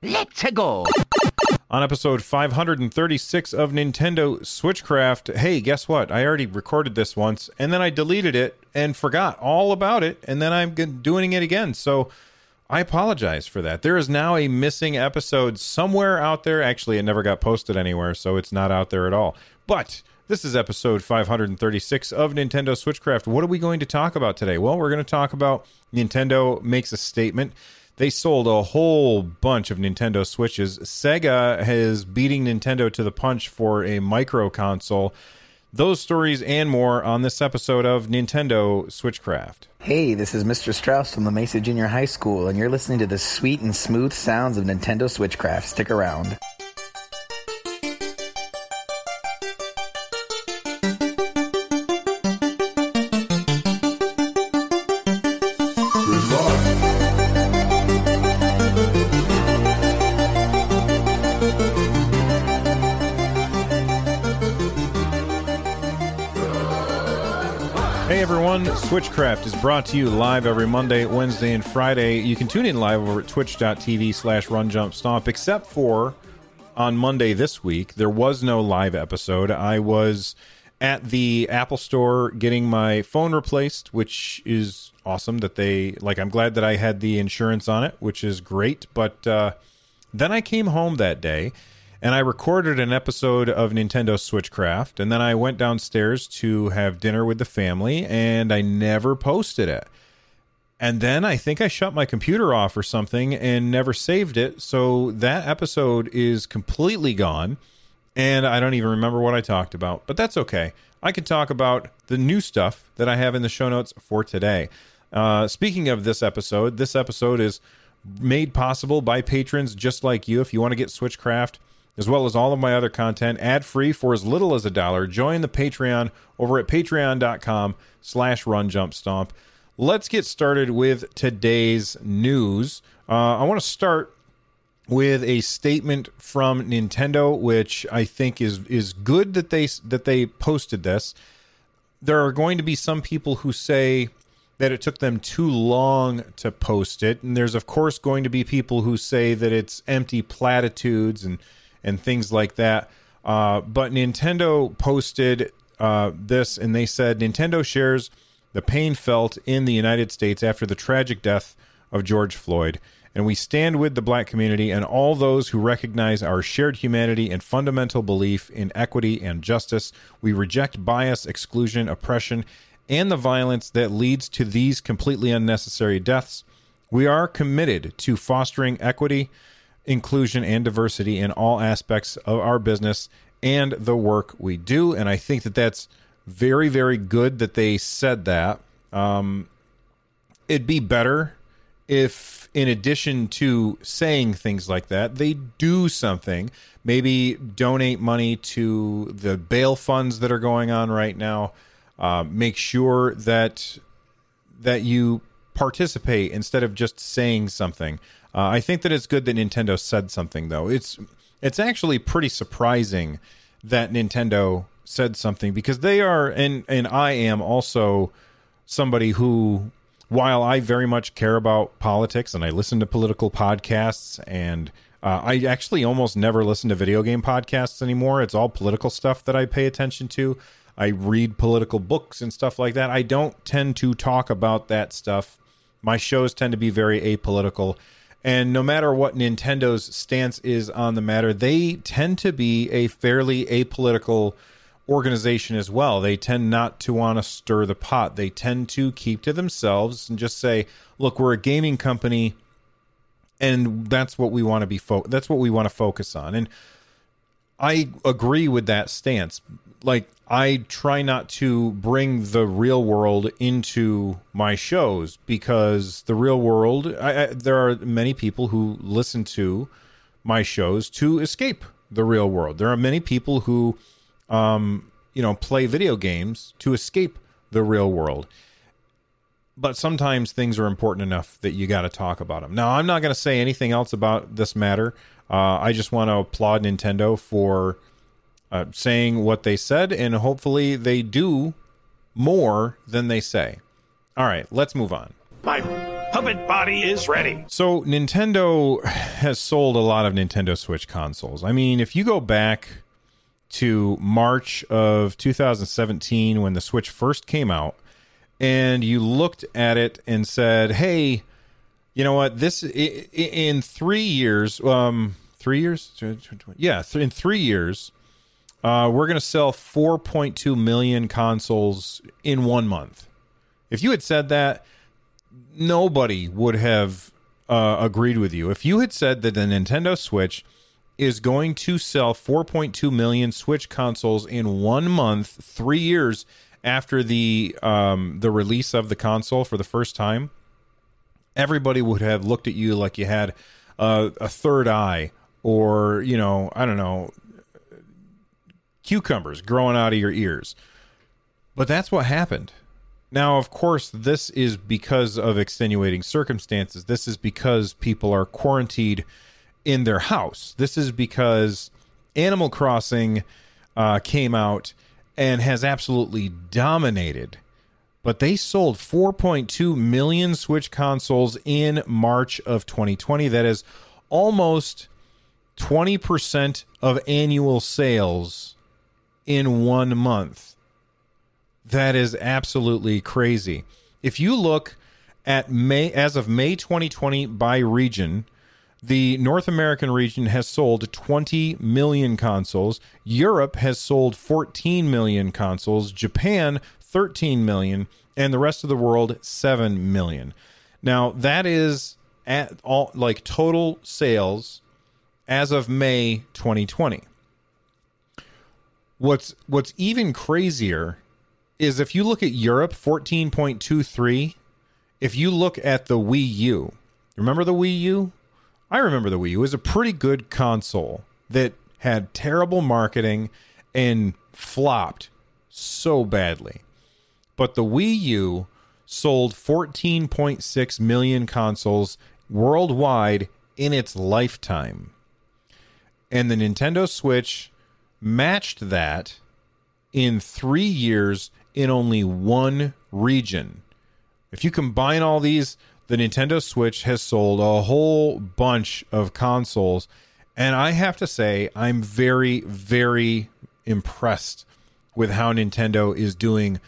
Let's go. On episode 536 of Nintendo Switchcraft, hey, guess what? I already recorded this once and then I deleted it and forgot all about it and then I'm doing it again. So I apologize for that. There is now a missing episode somewhere out there. Actually, it never got posted anywhere, so it's not out there at all. But this is episode 536 of Nintendo Switchcraft. What are we going to talk about today? Well, we're going to talk about Nintendo makes a statement. They sold a whole bunch of Nintendo Switches. Sega is beating Nintendo to the punch for a micro console. Those stories and more on this episode of Nintendo Switchcraft. Hey, this is Mr. Strauss from La Mesa Junior High School, and you're listening to the sweet and smooth sounds of Nintendo Switchcraft. Stick around. Everyone, Switchcraft is brought to you live every Monday, Wednesday, and Friday. You can tune in live over at twitch.tv slash runjumpstomp, except for on Monday this week. There was no live episode. I was at the Apple store getting my phone replaced, which is awesome that they like I'm glad that I had the insurance on it, which is great. But uh, then I came home that day and I recorded an episode of Nintendo Switchcraft, and then I went downstairs to have dinner with the family, and I never posted it. And then I think I shut my computer off or something and never saved it, so that episode is completely gone, and I don't even remember what I talked about, but that's okay. I can talk about the new stuff that I have in the show notes for today. Uh, speaking of this episode, this episode is made possible by patrons just like you. If you want to get Switchcraft, as well as all of my other content ad free for as little as a dollar. Join the patreon over at patreon.com slash runjumpstomp. Let's get started with today's news. Uh, i want to start with a statement from nintendo which i think is is good that they that they posted this. There are going to be some people who say that it took them too long to post it and there's of course going to be people who say that it's empty platitudes and and things like that. Uh, but Nintendo posted uh, this and they said Nintendo shares the pain felt in the United States after the tragic death of George Floyd. And we stand with the black community and all those who recognize our shared humanity and fundamental belief in equity and justice. We reject bias, exclusion, oppression, and the violence that leads to these completely unnecessary deaths. We are committed to fostering equity, inclusion and diversity in all aspects of our business and the work we do. And I think that that's very, very good that they said that. Um, it'd be better if, in addition to saying things like that, they do something. Maybe donate money to the bail funds that are going on right now. Uh, make sure that that you participate instead of just saying something. Uh, I think that it's good that Nintendo said something though. It's it's actually pretty surprising that Nintendo said something because they are and and I am also somebody who while I very much care about politics and I listen to political podcasts and uh, I actually almost never listen to video game podcasts anymore. It's all political stuff that I pay attention to. I read political books and stuff like that. I don't tend to talk about that stuff. My shows tend to be very apolitical and no matter what Nintendo's stance is on the matter, they tend to be a fairly apolitical organization as well. They tend not to want to stir the pot. They tend to keep to themselves and just say, "Look, we're a gaming company and that's what we want to be fo- that's what we want to focus on." And I agree with that stance. Like I try not to bring the real world into my shows because the real world. I, I, there are many people who listen to my shows to escape the real world. There are many people who, um, you know, play video games to escape the real world. But sometimes things are important enough that you got to talk about them. Now, I'm not going to say anything else about this matter. Uh, I just want to applaud Nintendo for uh, saying what they said, and hopefully they do more than they say. All right, let's move on. My puppet body is ready. So, Nintendo has sold a lot of Nintendo Switch consoles. I mean, if you go back to March of 2017 when the Switch first came out, and you looked at it and said, "Hey, you know what? This in three years, um, three years, yeah, in three years, uh, we're going to sell 4.2 million consoles in one month." If you had said that, nobody would have uh, agreed with you. If you had said that the Nintendo Switch is going to sell 4.2 million Switch consoles in one month, three years after the um, the release of the console for the first time, everybody would have looked at you like you had uh, a third eye, or you know, I don't know, cucumbers growing out of your ears. But that's what happened. Now, of course, this is because of extenuating circumstances. This is because people are quarantined in their house. This is because Animal Crossing uh, came out and has absolutely dominated. But they sold 4.2 million Switch consoles in March of 2020. That is almost 20% of annual sales in one month. That is absolutely crazy. If you look at May as of May 2020 by region, the North American region has sold 20 million consoles. Europe has sold 14 million consoles. Japan 13 million and the rest of the world 7 million. Now, that is at all like total sales as of May 2020. What's what's even crazier is if you look at Europe 14.23, if you look at the Wii U, remember the Wii U? I remember the Wii U. It was a pretty good console that had terrible marketing and flopped so badly. But the Wii U sold 14.6 million consoles worldwide in its lifetime. And the Nintendo Switch matched that in three years in only one region. If you combine all these, the Nintendo Switch has sold a whole bunch of consoles. And I have to say, I'm very, very impressed with how Nintendo is doing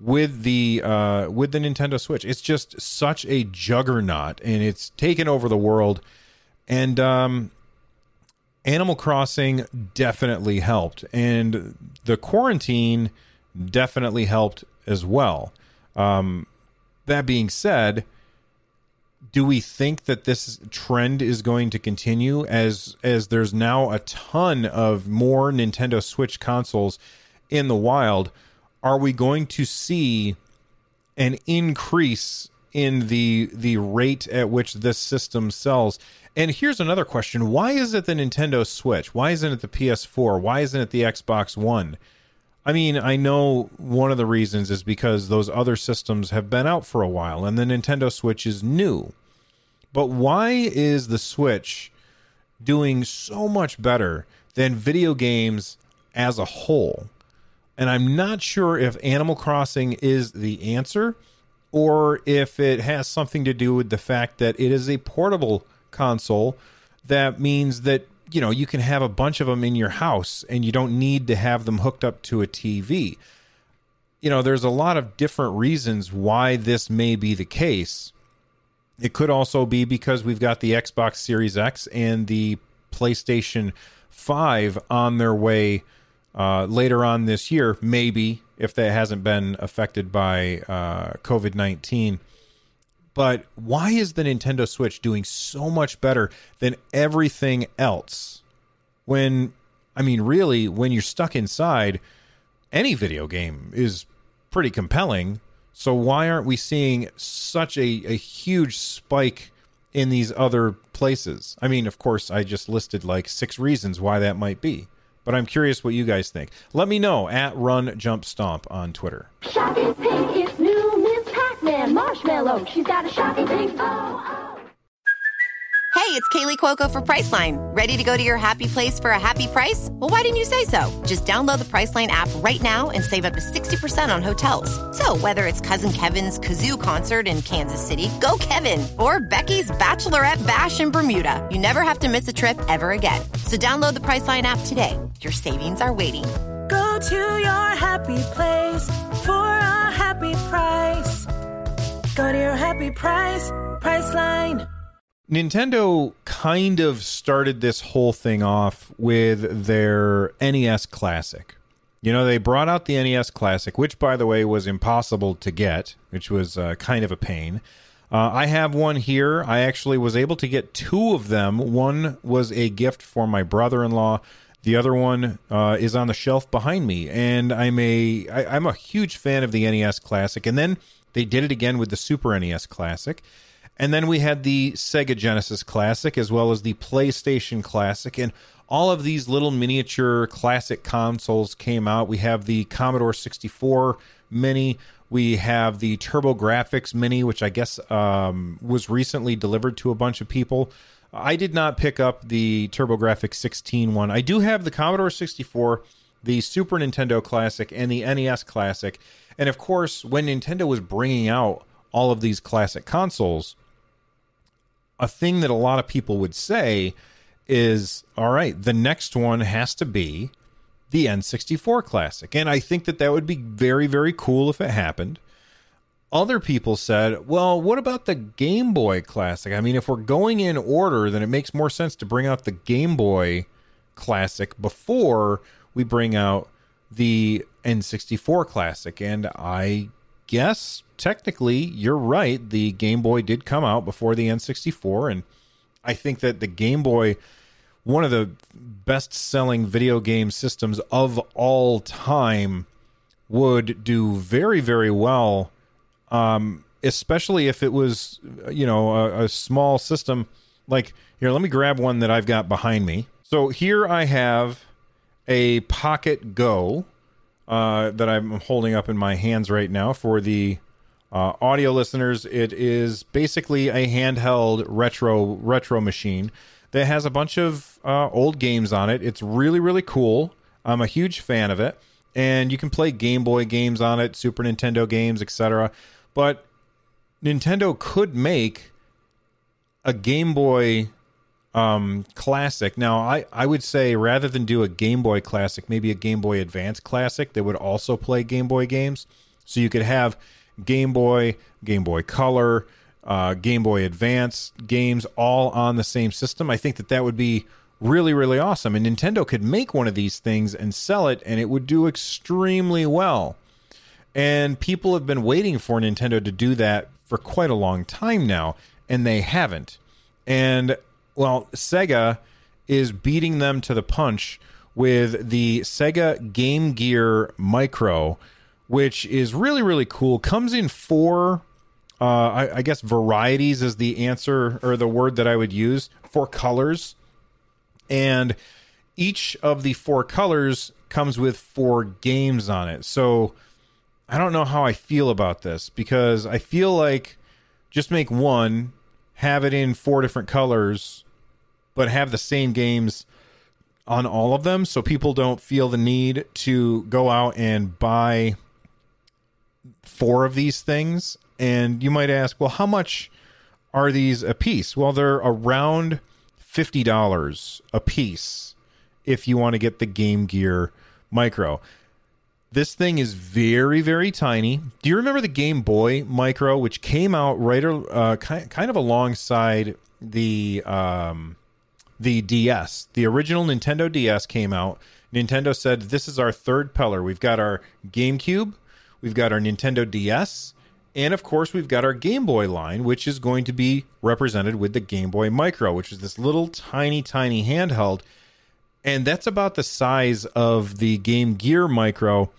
with the uh, with the Nintendo Switch. It's just such a juggernaut, and it's taken over the world. And um, Animal Crossing definitely helped, and the quarantine definitely helped as well. Um, that being said, do we think that this trend is going to continue as as there's now a ton of more Nintendo Switch consoles in the wild? Are we going to see an increase in the the rate at which this system sells? And here's another question: Why is it the Nintendo Switch? Why isn't it the PS4? Why isn't it the Xbox One? I mean, I know one of the reasons is because those other systems have been out for a while and the Nintendo Switch is new. But why is the Switch doing so much better than video games as a whole? And I'm not sure if Animal Crossing is the answer or if it has something to do with the fact that it is a portable console that means that you know you can have a bunch of them in your house and you don't need to have them hooked up to a TV. You know, there's a lot of different reasons why this may be the case. It could also be because we've got the Xbox Series X and the PlayStation 5 on their way uh, later on this year, maybe if that hasn't been affected by uh, COVID 19. But why is the Nintendo Switch doing so much better than everything else? When, I mean, really, when you're stuck inside, any video game is pretty compelling. So why aren't we seeing such a, a huge spike in these other places? I mean, of course, I just listed like six reasons why that might be, but I'm curious what you guys think. Let me know at Run Jump Stomp on Twitter. Shocking pink is new Miss Pac-Man Marshmallow. She's got a shocking pink. Oh, oh. Hey, it's Kaley Cuoco for Priceline. Ready to go to your happy place for a happy price? Well, why didn't you say so? Just download the Priceline app right now and save up to 60% on hotels. So, whether it's Cousin Kevin's Kazoo concert in Kansas City, go Kevin, or Becky's Bachelorette Bash in Bermuda, you never have to miss a trip ever again. So, download the Priceline app today. Your savings are waiting. Go to your happy place for a happy price. Go to your happy price, Priceline. Nintendo kind of started this whole thing off with their NES Classic. You know, they brought out the NES Classic, which, by the way, was impossible to get, which was uh, kind of a pain. Uh, I have one here. I actually was able to get two of them. One was a gift for my brother in law. The other one uh, is on the shelf behind me, and I'm a I, I'm a huge fan of the NES Classic. And then they did it again with the Super NES Classic. And then we had the Sega Genesis Classic as well as the PlayStation Classic. And all of these little miniature classic consoles came out. We have the Commodore 64 Mini. We have the TurboGrafx Mini, which I guess um, was recently delivered to a bunch of people. I did not pick up the TurboGrafx 16 one. I do have the Commodore 64, the Super Nintendo Classic, and the NES Classic. And of course, when Nintendo was bringing out all of these classic consoles, a thing that a lot of people would say is all right, the next one has to be the N64 Classic. And I think that that would be very, very cool if it happened. Other people said, well, what about the Game Boy Classic? I mean, if we're going in order, then it makes more sense to bring out the Game Boy Classic before we bring out the N64 Classic. And I guess technically you're right. The Game Boy did come out before the N64, and I think that the Game Boy, one of the best selling video game systems of all time, would do very, very well. Um, especially if it was, you know, a, a small system. Like, here, let me grab one that I've got behind me. So here I have a Pocket Go uh, that I'm holding up in my hands right now for the uh, audio listeners. It is basically a handheld retro retro machine that has a bunch of uh, old games on it. It's really really cool. I'm a huge fan of it, and you can play Game Boy games on it, Super Nintendo games, etc. But Nintendo could make a Game Boy um, Classic. Now, I, I would say rather than do a Game Boy Classic, maybe a Game Boy Advance Classic that would also play Game Boy games. So you could have Game Boy, Game Boy Color, uh, Game Boy Advance games all on the same system. I think that that would be really, really awesome. And Nintendo could make one of these things and sell it, and it would do extremely well. And people have been waiting for Nintendo to do that for quite a long time now, and they haven't. And well, Sega is beating them to the punch with the Sega Game Gear Micro, which is really really cool. Comes in four, uh, I, I guess varieties is the answer or the word that I would use. Four colors, and each of the four colors comes with four games on it. So I don't know how I feel about this because I feel like just make one, have it in four different colors, but have the same games on all of them so people don't feel the need to go out and buy four of these things. And you might ask, well, how much are these a piece? Well, they're around $50 a piece if you want to get the Game Gear Micro. This thing is very, very tiny. Do you remember the Game Boy Micro, which came out right uh, kind of alongside the um, the DS? The original Nintendo DS came out. Nintendo said, "This is our third pillar. We've got our GameCube, we've got our Nintendo DS, and of course, we've got our Game Boy line, which is going to be represented with the Game Boy Micro, which is this little tiny, tiny handheld." And that's about the size of the Game Gear Micro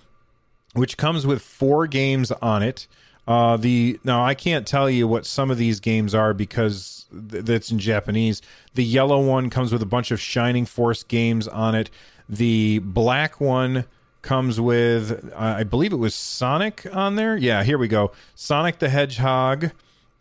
which comes with four games on it. Uh, the now I can't tell you what some of these games are because th- that's in Japanese. The yellow one comes with a bunch of Shining Force games on it. The black one comes with, I believe it was Sonic on there. Yeah, here we go. Sonic the Hedgehog,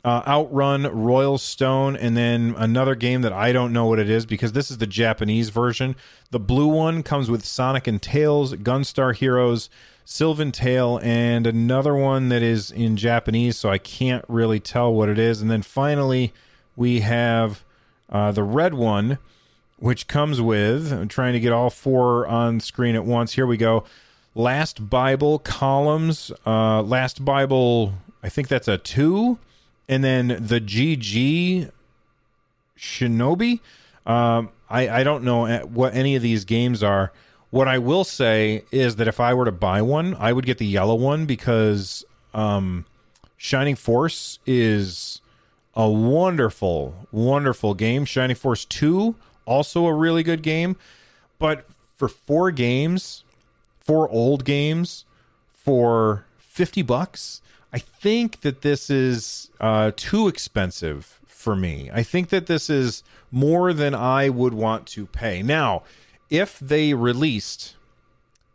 uh, Outrun, Royal Stone, and then another game that I don't know what it is because this is the Japanese version. The blue one comes with Sonic and Tails, Gunstar Heroes, Sylvan Tale, and another one that is in Japanese, so I can't really tell what it is. And then finally, we have uh, the red one, which comes with, I'm trying to get all four on screen at once. Here we go. Last Bible columns, uh, Last Bible, I think that's a two. And then the GG Shinobi. Um, I, I don't know uh, what any of these games are. What I will say is that if I were to buy one, I would get the yellow one because um, Shining Force is a wonderful, wonderful game. Shining Force 2, also a really good game. But for four games, four old games, for 50 bucks, I think that this is uh, too expensive for me. I think that this is more than I would want to pay. Now, if they released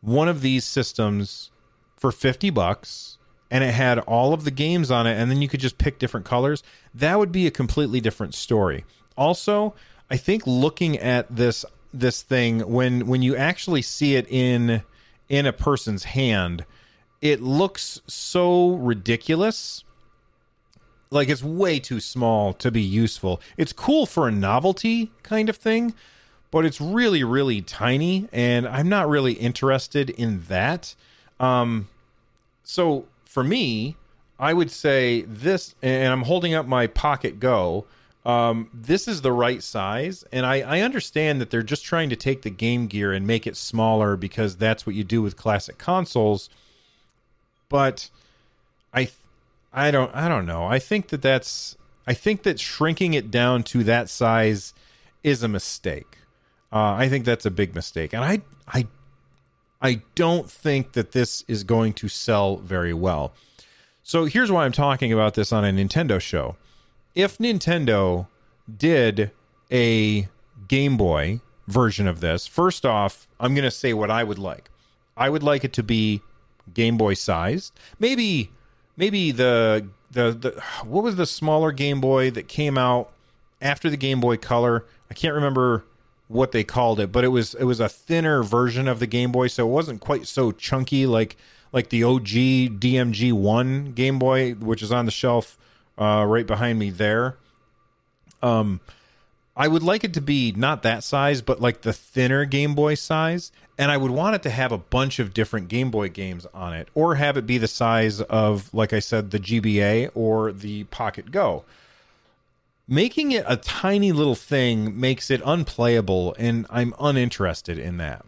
one of these systems for 50 bucks and it had all of the games on it and then you could just pick different colors, that would be a completely different story. Also, I think looking at this this thing when when you actually see it in in a person's hand, it looks so ridiculous. Like it's way too small to be useful. It's cool for a novelty kind of thing, but it's really really tiny and I'm not really interested in that. Um so for me, I would say this and I'm holding up my Pocket Go. Um, this is the right size, and I, I understand that they're just trying to take the Game Gear and make it smaller because that's what you do with classic consoles. But I, I don't, I don't know. I think that that's, I think that shrinking it down to that size is a mistake. Uh, I think that's a big mistake, and I, I, I don't think that this is going to sell very well. So here's why I'm talking about this on a Nintendo show if Nintendo did a Game Boy version of this, first off, I'm going to say what I would like. I would like it to be Game Boy sized. Maybe maybe the the the what was the smaller Game Boy that came out after the Game Boy Color? I can't remember what they called it, but it was it was a thinner version of the Game Boy, so it wasn't quite so chunky like like the OG DMG one Game Boy, which is on the shelf uh, right behind me there. Um, I would like it to be not that size, but like the thinner Game Boy size, and I would want it to have a bunch of different Game Boy games on it, or have it be the size of, like I said, the GBA or the Pocket Go. Making it a tiny little thing makes it unplayable, and I'm uninterested in that.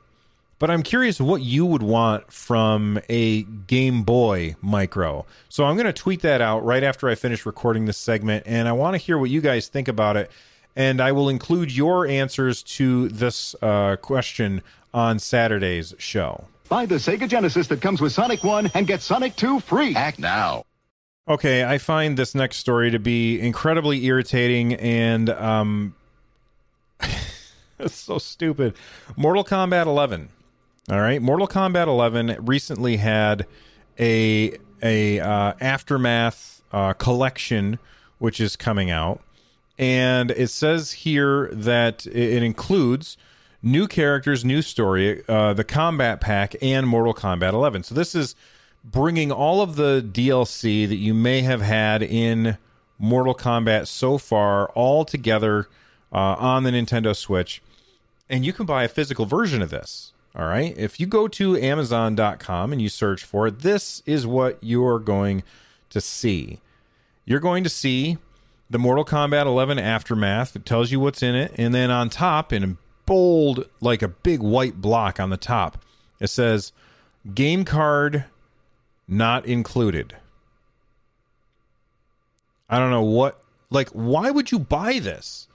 But I'm curious what you would want from a Game Boy Micro. So I'm going to tweet that out right after I finish recording this segment, and I want to hear what you guys think about it. And I will include your answers to this uh, question on Saturday's show. Buy the Sega Genesis that comes with Sonic 1 and get Sonic 2 free. Act now. Okay, I find this next story to be incredibly irritating and um it's so stupid. Mortal Kombat 11. All right, Mortal Kombat 11 recently had a a uh, aftermath uh, collection which is coming out, and it says here that it includes new characters, new story, uh, the combat pack, and Mortal Kombat 11. So this is bringing all of the DLC that you may have had in Mortal Kombat so far all together uh, on the Nintendo Switch, and you can buy a physical version of this. All right. If you go to Amazon.com and you search for it, this is what you're going to see. You're going to see the Mortal Kombat 11 Aftermath. It tells you what's in it. And then on top, in bold, like a big white block on the top, it says game card not included. I don't know what, like, why would you buy this?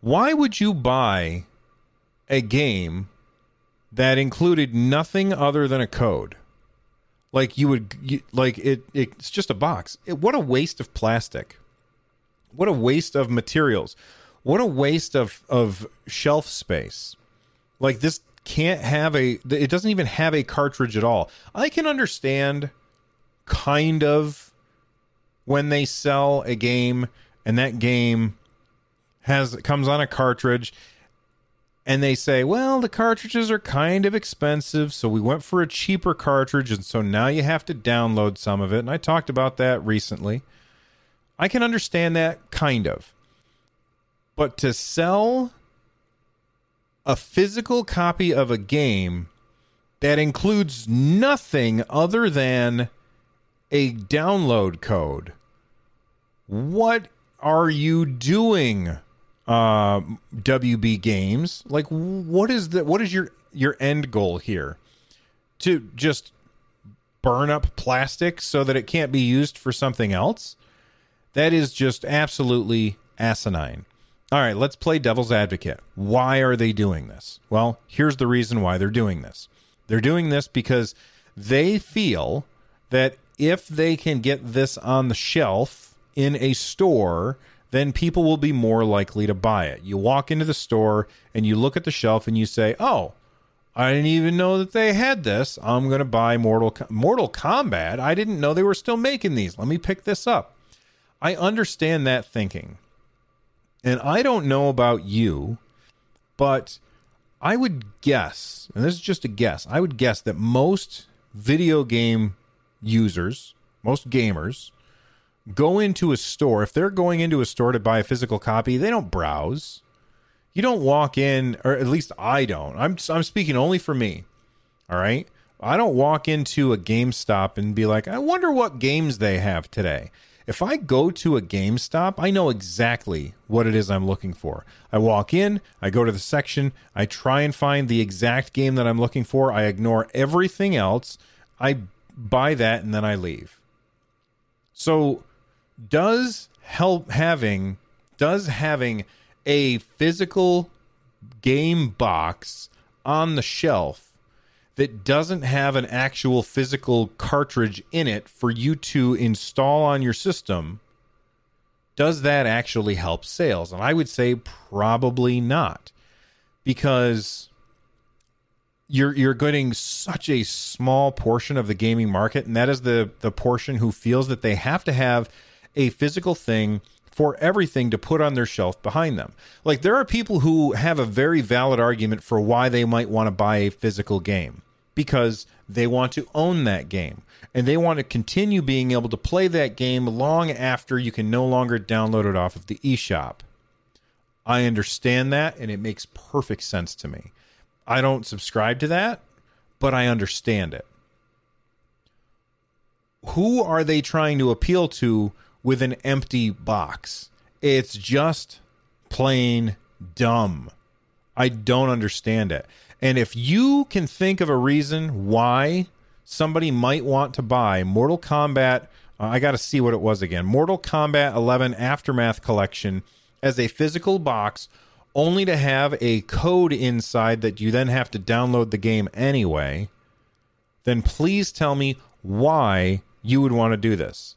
Why would you buy a game that included nothing other than a code. Like you would, you, like it. It's just a box. It, what a waste of plastic. What a waste of materials. What a waste of of shelf space. Like this can't have a. It doesn't even have a cartridge at all. I can understand, kind of, when they sell a game and that game has comes on a cartridge and they say, well, the cartridges are kind of expensive, so we went for a cheaper cartridge, and so now you have to download some of it. And I talked about that recently. I can understand that kind of. But to sell a physical copy of a game that includes nothing other than a download code, what are you doing? uh, WB games. Like, what is the what is your your end goal here? To just burn up plastic so that it can't be used for something else? That is just absolutely asinine. All right, let's play devil's advocate. Why are they doing this? Well, here's the reason why they're doing this. They're doing this because they feel that if they can get this on the shelf in a store then people will be more likely to buy it. You walk into the store and you look at the shelf and you say, "Oh, I didn't even know that they had this. I'm going to buy Mortal Mortal Kombat. I didn't know they were still making these. Let me pick this up." I understand that thinking. And I don't know about you, but I would guess, and this is just a guess, I would guess that most video game users, most gamers, go into a store, if they're going into a store to buy a physical copy, they don't browse. You don't walk in, or at least I don't. I'm I'm speaking only for me. All right. I don't walk into a GameStop and be like, I wonder what games they have today. If I go to a GameStop, I know exactly what it is I'm looking for. I walk in, I go to the section, I try and find the exact game that I'm looking for. I ignore everything else. I buy that and then I leave. So does help having does having a physical game box on the shelf that doesn't have an actual physical cartridge in it for you to install on your system does that actually help sales? And i would say probably not because you're you're getting such a small portion of the gaming market and that is the the portion who feels that they have to have a physical thing for everything to put on their shelf behind them. Like there are people who have a very valid argument for why they might want to buy a physical game because they want to own that game and they want to continue being able to play that game long after you can no longer download it off of the eShop. I understand that and it makes perfect sense to me. I don't subscribe to that, but I understand it. Who are they trying to appeal to with an empty box. It's just plain dumb. I don't understand it. And if you can think of a reason why somebody might want to buy Mortal Kombat, uh, I got to see what it was again Mortal Kombat 11 Aftermath Collection as a physical box, only to have a code inside that you then have to download the game anyway, then please tell me why you would want to do this.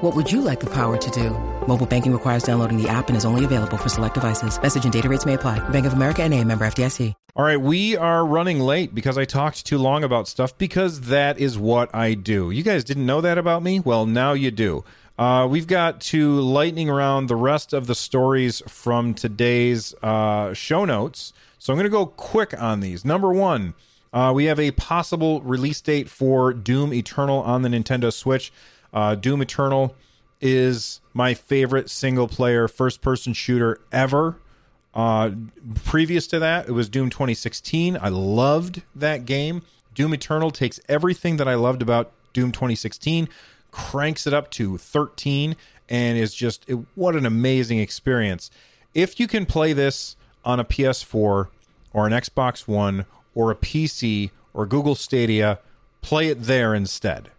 What would you like the power to do? Mobile banking requires downloading the app and is only available for select devices. Message and data rates may apply. Bank of America and a member FDIC. All right, we are running late because I talked too long about stuff because that is what I do. You guys didn't know that about me? Well, now you do. Uh, we've got to lightning around the rest of the stories from today's uh, show notes. So I'm going to go quick on these. Number one, uh, we have a possible release date for Doom Eternal on the Nintendo Switch. Uh, Doom Eternal is my favorite single player first person shooter ever. Uh, previous to that, it was Doom 2016. I loved that game. Doom Eternal takes everything that I loved about Doom 2016, cranks it up to 13, and is just it, what an amazing experience. If you can play this on a PS4 or an Xbox One or a PC or Google Stadia, play it there instead.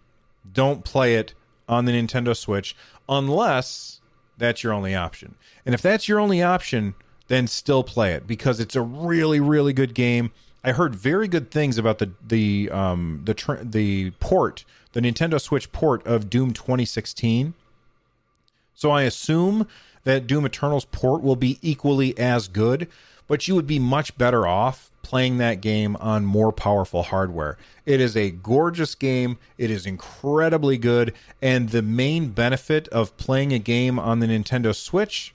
Don't play it on the Nintendo Switch unless that's your only option. And if that's your only option, then still play it because it's a really really good game. I heard very good things about the the um the tr- the port, the Nintendo Switch port of Doom 2016. So I assume that Doom Eternal's port will be equally as good, but you would be much better off playing that game on more powerful hardware. It is a gorgeous game, it is incredibly good, and the main benefit of playing a game on the Nintendo Switch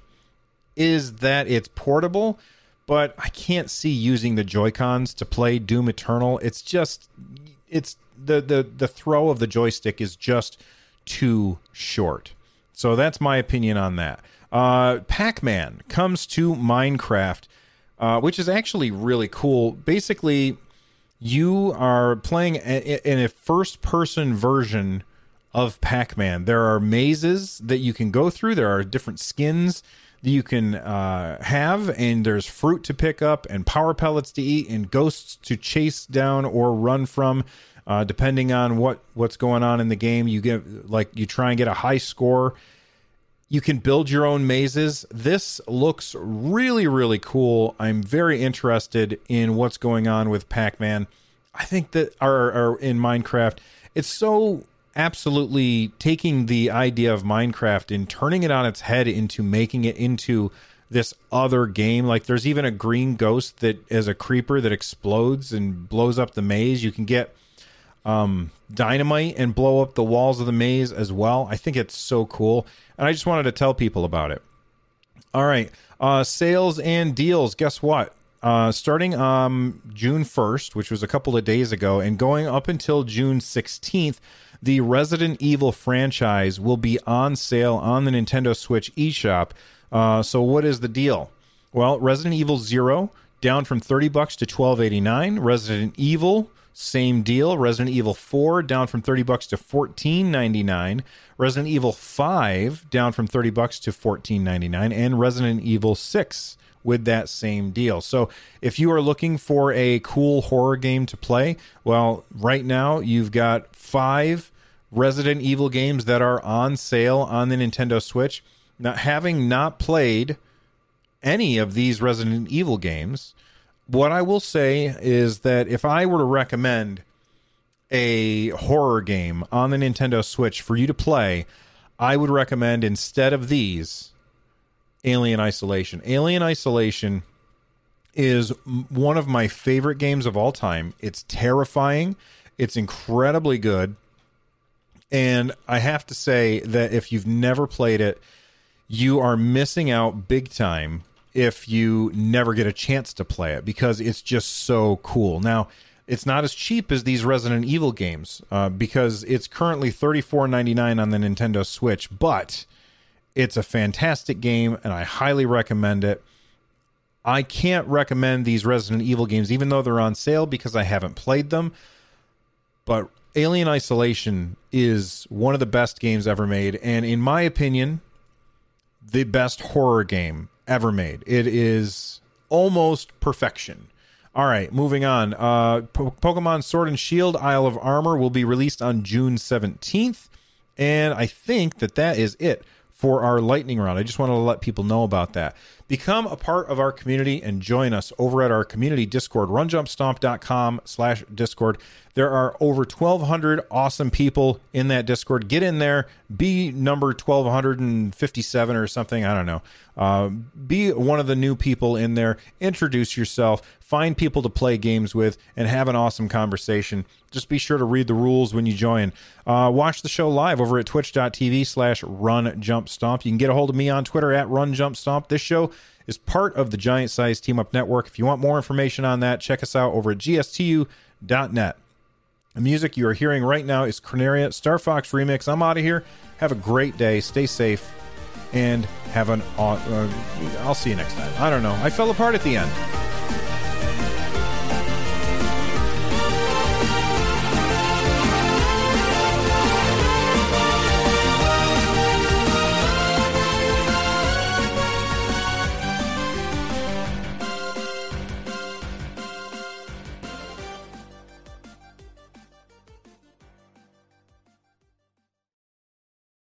is that it's portable, but I can't see using the Joy-Cons to play Doom Eternal. It's just it's the the the throw of the joystick is just too short. So that's my opinion on that. Uh, Pac-Man comes to Minecraft, uh, which is actually really cool. Basically, you are playing a, in a first-person version of Pac-Man. There are mazes that you can go through. There are different skins that you can uh, have, and there's fruit to pick up, and power pellets to eat, and ghosts to chase down or run from. Uh, depending on what what's going on in the game, you get like you try and get a high score. You can build your own mazes. This looks really really cool. I'm very interested in what's going on with Pac-Man. I think that or in Minecraft, it's so absolutely taking the idea of Minecraft and turning it on its head into making it into this other game. Like there's even a green ghost that is a creeper that explodes and blows up the maze. You can get um, dynamite and blow up the walls of the maze as well. I think it's so cool. And I just wanted to tell people about it. All right. Uh, sales and deals. Guess what? Uh, starting um, June 1st, which was a couple of days ago, and going up until June 16th, the Resident Evil franchise will be on sale on the Nintendo Switch eShop. Uh, so, what is the deal? Well, Resident Evil Zero down from 30 bucks to 12.89. Resident Evil same deal. Resident Evil 4 down from 30 bucks to 14.99. Resident Evil 5 down from 30 bucks to 14.99 and Resident Evil 6 with that same deal. So, if you are looking for a cool horror game to play, well, right now you've got 5 Resident Evil games that are on sale on the Nintendo Switch. Now, having not played any of these Resident Evil games, what I will say is that if I were to recommend a horror game on the Nintendo Switch for you to play, I would recommend instead of these Alien Isolation. Alien Isolation is one of my favorite games of all time. It's terrifying, it's incredibly good. And I have to say that if you've never played it, you are missing out big time if you never get a chance to play it because it's just so cool. Now, it's not as cheap as these Resident Evil games uh, because it's currently thirty four ninety nine on the Nintendo Switch, but it's a fantastic game and I highly recommend it. I can't recommend these Resident Evil games even though they're on sale because I haven't played them. But Alien Isolation is one of the best games ever made and in my opinion the best horror game ever made. It is almost perfection. All right, moving on. Uh, po- Pokemon Sword and Shield Isle of Armor will be released on June 17th. And I think that that is it for our lightning round. I just wanted to let people know about that. Become a part of our community and join us over at our community Discord, runjumpstomp.com slash Discord. There are over 1,200 awesome people in that Discord. Get in there, be number 1,257 or something. I don't know. Uh, be one of the new people in there. Introduce yourself. Find people to play games with and have an awesome conversation. Just be sure to read the rules when you join. Uh, watch the show live over at twitch.tv slash runjumpstomp. You can get a hold of me on Twitter at runjumpstomp. This show is part of the Giant Size Team Up Network. If you want more information on that, check us out over at gstu.net. The music you are hearing right now is Corneria Star Fox Remix. I'm out of here. Have a great day. Stay safe. And have an. Uh, I'll see you next time. I don't know. I fell apart at the end.